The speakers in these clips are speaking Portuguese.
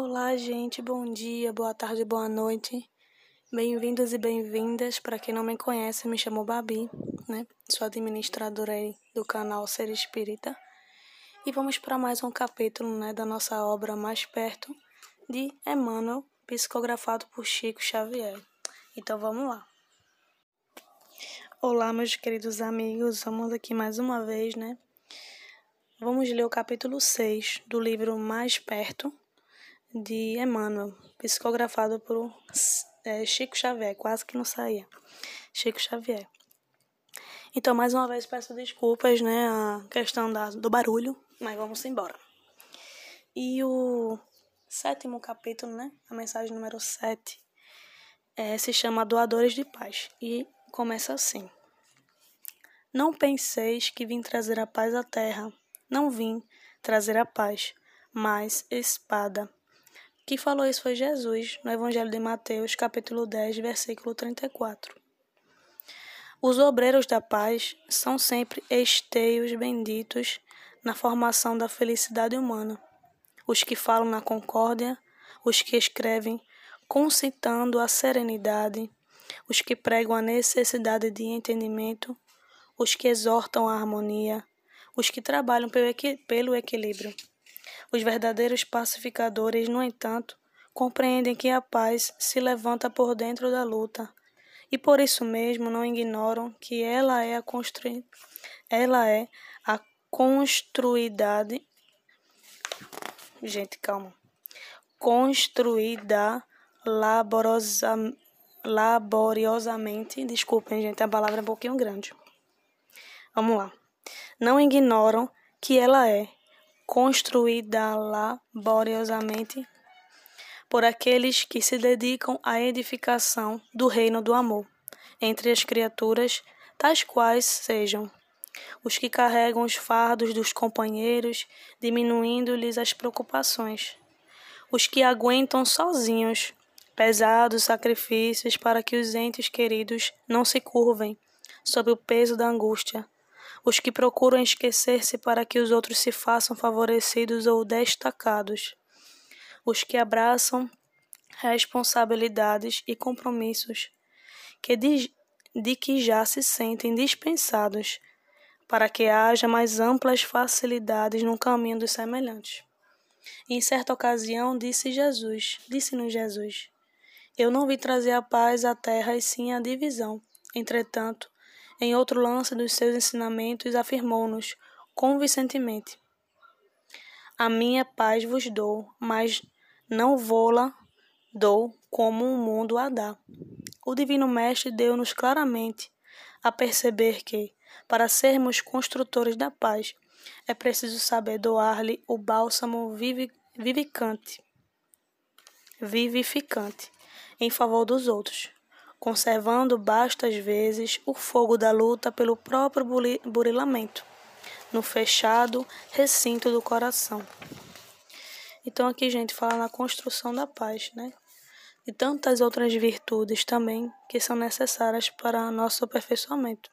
Olá, gente, bom dia, boa tarde, boa noite. Bem-vindos e bem-vindas. Para quem não me conhece, me chamo Babi, né? Sou administradora aí do canal Ser Espírita. E vamos para mais um capítulo, né, da nossa obra Mais Perto de Emmanuel, psicografado por Chico Xavier. Então vamos lá. Olá, meus queridos amigos, vamos aqui mais uma vez, né? Vamos ler o capítulo 6 do livro Mais Perto de Emmanuel, psicografado por é, Chico Xavier, quase que não saía. Chico Xavier. Então, mais uma vez, peço desculpas, né, a questão da, do barulho, mas vamos embora. E o sétimo capítulo, né, a mensagem número 7, é, se chama Doadores de Paz e começa assim. Não penseis que vim trazer a paz à terra. Não vim trazer a paz, mas espada. Quem falou isso foi Jesus, no Evangelho de Mateus, capítulo 10, versículo 34. Os obreiros da paz são sempre esteios benditos na formação da felicidade humana. Os que falam na concórdia, os que escrevem concitando a serenidade, os que pregam a necessidade de entendimento, os que exortam a harmonia, os que trabalham pelo equilíbrio. Os verdadeiros pacificadores, no entanto, compreendem que a paz se levanta por dentro da luta e por isso mesmo não ignoram que ela é a constru... ela é a construidade gente calma construída laborosa... laboriosamente desculpem gente a palavra é um pouquinho grande. Vamos lá. Não ignoram que ela é construída laboriosamente por aqueles que se dedicam à edificação do reino do amor entre as criaturas, tais quais sejam os que carregam os fardos dos companheiros, diminuindo-lhes as preocupações, os que aguentam sozinhos pesados sacrifícios para que os entes queridos não se curvem sob o peso da angústia os que procuram esquecer-se para que os outros se façam favorecidos ou destacados, os que abraçam responsabilidades e compromissos que de, de que já se sentem dispensados, para que haja mais amplas facilidades no caminho dos semelhantes. Em certa ocasião disse Jesus, disse-nos Jesus: Eu não vim trazer a paz à terra e sim a divisão. Entretanto, em outro lance dos seus ensinamentos, afirmou-nos convincentemente: A minha paz vos dou, mas não vou-la dou como o mundo a dá. O Divino Mestre deu-nos claramente a perceber que, para sermos construtores da paz, é preciso saber doar-lhe o bálsamo vivificante, vivificante em favor dos outros conservando bastas vezes o fogo da luta pelo próprio burilamento, no fechado recinto do coração. Então aqui, gente, fala na construção da paz, né? E tantas outras virtudes também que são necessárias para nosso aperfeiçoamento.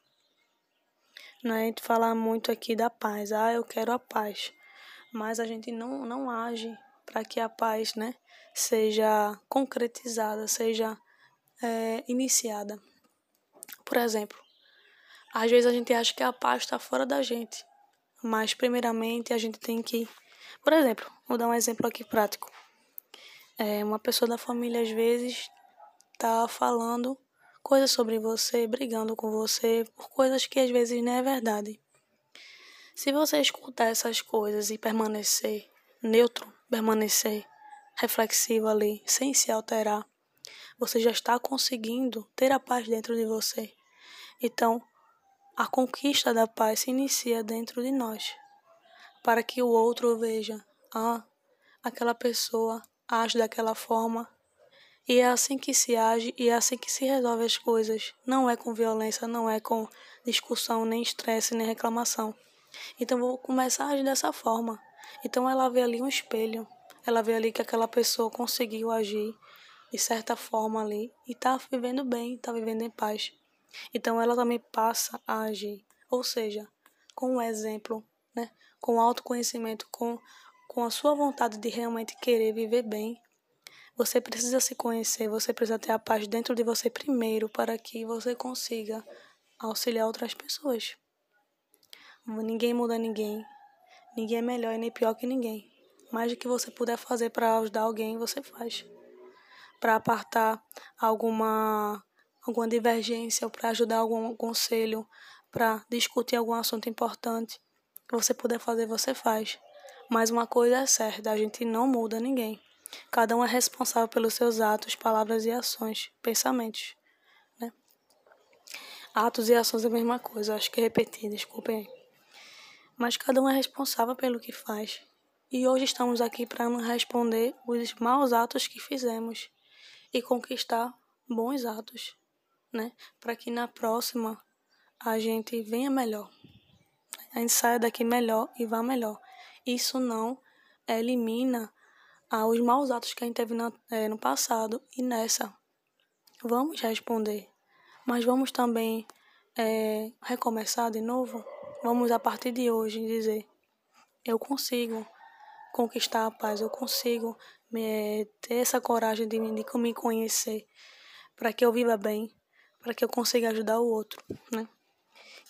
Não é a gente falar muito aqui da paz, ah, eu quero a paz, mas a gente não, não age para que a paz, né, seja concretizada, seja é, iniciada. Por exemplo, às vezes a gente acha que a paz está fora da gente, mas primeiramente a gente tem que. Por exemplo, vou dar um exemplo aqui prático. É, uma pessoa da família às vezes está falando coisas sobre você, brigando com você por coisas que às vezes não é verdade. Se você escutar essas coisas e permanecer neutro, permanecer reflexivo ali, sem se alterar, você já está conseguindo ter a paz dentro de você. Então, a conquista da paz se inicia dentro de nós, para que o outro veja, ah, aquela pessoa age daquela forma. E é assim que se age e é assim que se resolve as coisas. Não é com violência, não é com discussão, nem estresse, nem reclamação. Então vou começar a agir dessa forma. Então ela vê ali um espelho. Ela vê ali que aquela pessoa conseguiu agir de certa forma ali e tá vivendo bem, tá vivendo em paz. Então ela também passa a agir, ou seja, com o exemplo, né? com autoconhecimento, com, com a sua vontade de realmente querer viver bem, você precisa se conhecer, você precisa ter a paz dentro de você primeiro para que você consiga auxiliar outras pessoas. Ninguém muda ninguém. Ninguém é melhor e nem pior que ninguém. Mais do que você puder fazer para ajudar alguém, você faz. Para apartar alguma alguma divergência ou para ajudar algum conselho, para discutir algum assunto importante, que você puder fazer, você faz. Mas uma coisa é certa, a gente não muda ninguém. Cada um é responsável pelos seus atos, palavras e ações, pensamentos. Né? Atos e ações é a mesma coisa, acho que repeti, desculpem. Mas cada um é responsável pelo que faz. E hoje estamos aqui para nos responder os maus atos que fizemos e conquistar bons atos, né? Para que na próxima a gente venha melhor. A gente saia daqui melhor e vá melhor. Isso não elimina ah, os maus atos que a gente teve na, é, no passado e nessa. Vamos responder, mas vamos também é, recomeçar de novo. Vamos a partir de hoje dizer: eu consigo conquistar a paz, eu consigo me, ter essa coragem de, de me conhecer, para que eu viva bem, para que eu consiga ajudar o outro, né?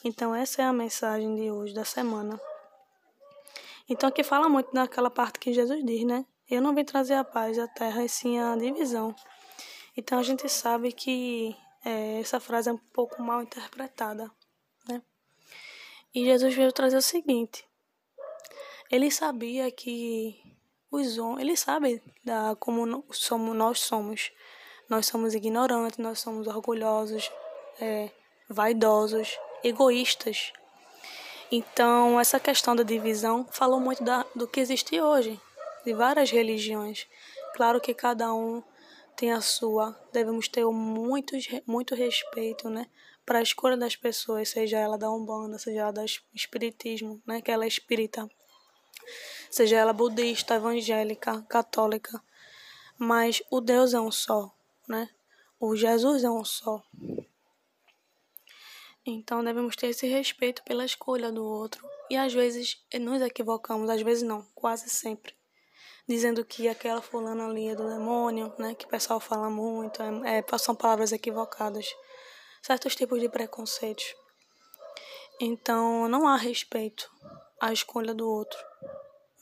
Então essa é a mensagem de hoje da semana. Então aqui fala muito naquela parte que Jesus diz, né? Eu não vim trazer a paz à terra, e sim a divisão. Então a gente sabe que é, essa frase é um pouco mal interpretada, né? E Jesus veio trazer o seguinte: ele sabia que os homens, ele sabe da como somos nós somos. Nós somos ignorantes, nós somos orgulhosos, é, vaidosos, egoístas. Então, essa questão da divisão falou muito da, do que existe hoje, de várias religiões. Claro que cada um tem a sua, devemos ter muito, muito respeito, né? Para a escolha das pessoas, seja ela da Umbanda, seja ela do Espiritismo, né? Que ela é espírita, seja ela budista, evangélica, católica. Mas o Deus é um só, né? O Jesus é um só. Então devemos ter esse respeito pela escolha do outro. E às vezes nos equivocamos, às vezes não, quase sempre dizendo que aquela fulana ali é do demônio, né? Que o pessoal fala muito, é, é, são palavras equivocadas. Certos tipos de preconceitos. Então, não há respeito à escolha do outro,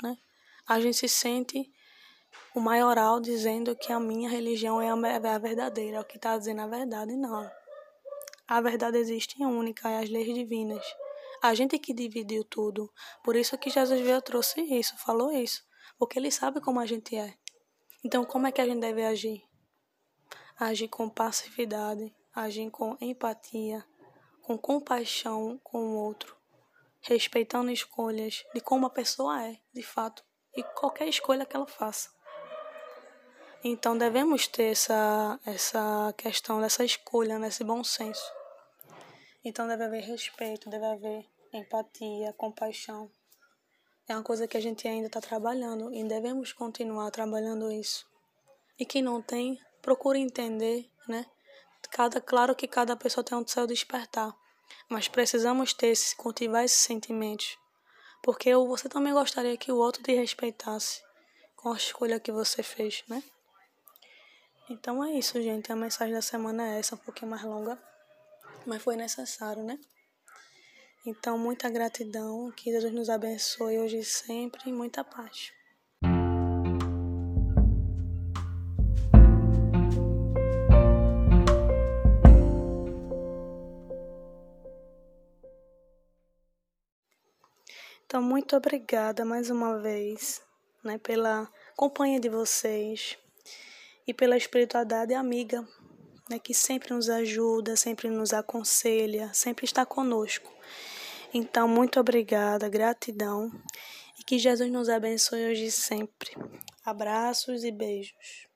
né? A gente se sente o maioral dizendo que a minha religião é a, é verdadeira, é o que está dizendo a verdade, não. A verdade existe em única, é as leis divinas. A gente que dividiu tudo. Por isso que Jesus veio trouxe isso, falou isso porque ele sabe como a gente é. Então, como é que a gente deve agir? Agir com passividade, agir com empatia, com compaixão com o outro, respeitando escolhas de como a pessoa é, de fato, e qualquer escolha que ela faça. Então, devemos ter essa, essa questão dessa escolha, nesse bom senso. Então, deve haver respeito, deve haver empatia, compaixão é uma coisa que a gente ainda está trabalhando e devemos continuar trabalhando isso. E quem não tem, procure entender, né? Cada, claro que cada pessoa tem um seu despertar, mas precisamos ter cultivar esses sentimentos, porque você também gostaria que o outro te respeitasse com a escolha que você fez, né? Então é isso, gente. A mensagem da semana é essa, um pouquinho mais longa, mas foi necessário, né? Então, muita gratidão, que Deus nos abençoe hoje e sempre, e muita paz. Então, muito obrigada mais uma vez né, pela companhia de vocês e pela espiritualidade amiga, né, que sempre nos ajuda, sempre nos aconselha, sempre está conosco. Então, muito obrigada, gratidão e que Jesus nos abençoe hoje e sempre. Abraços e beijos.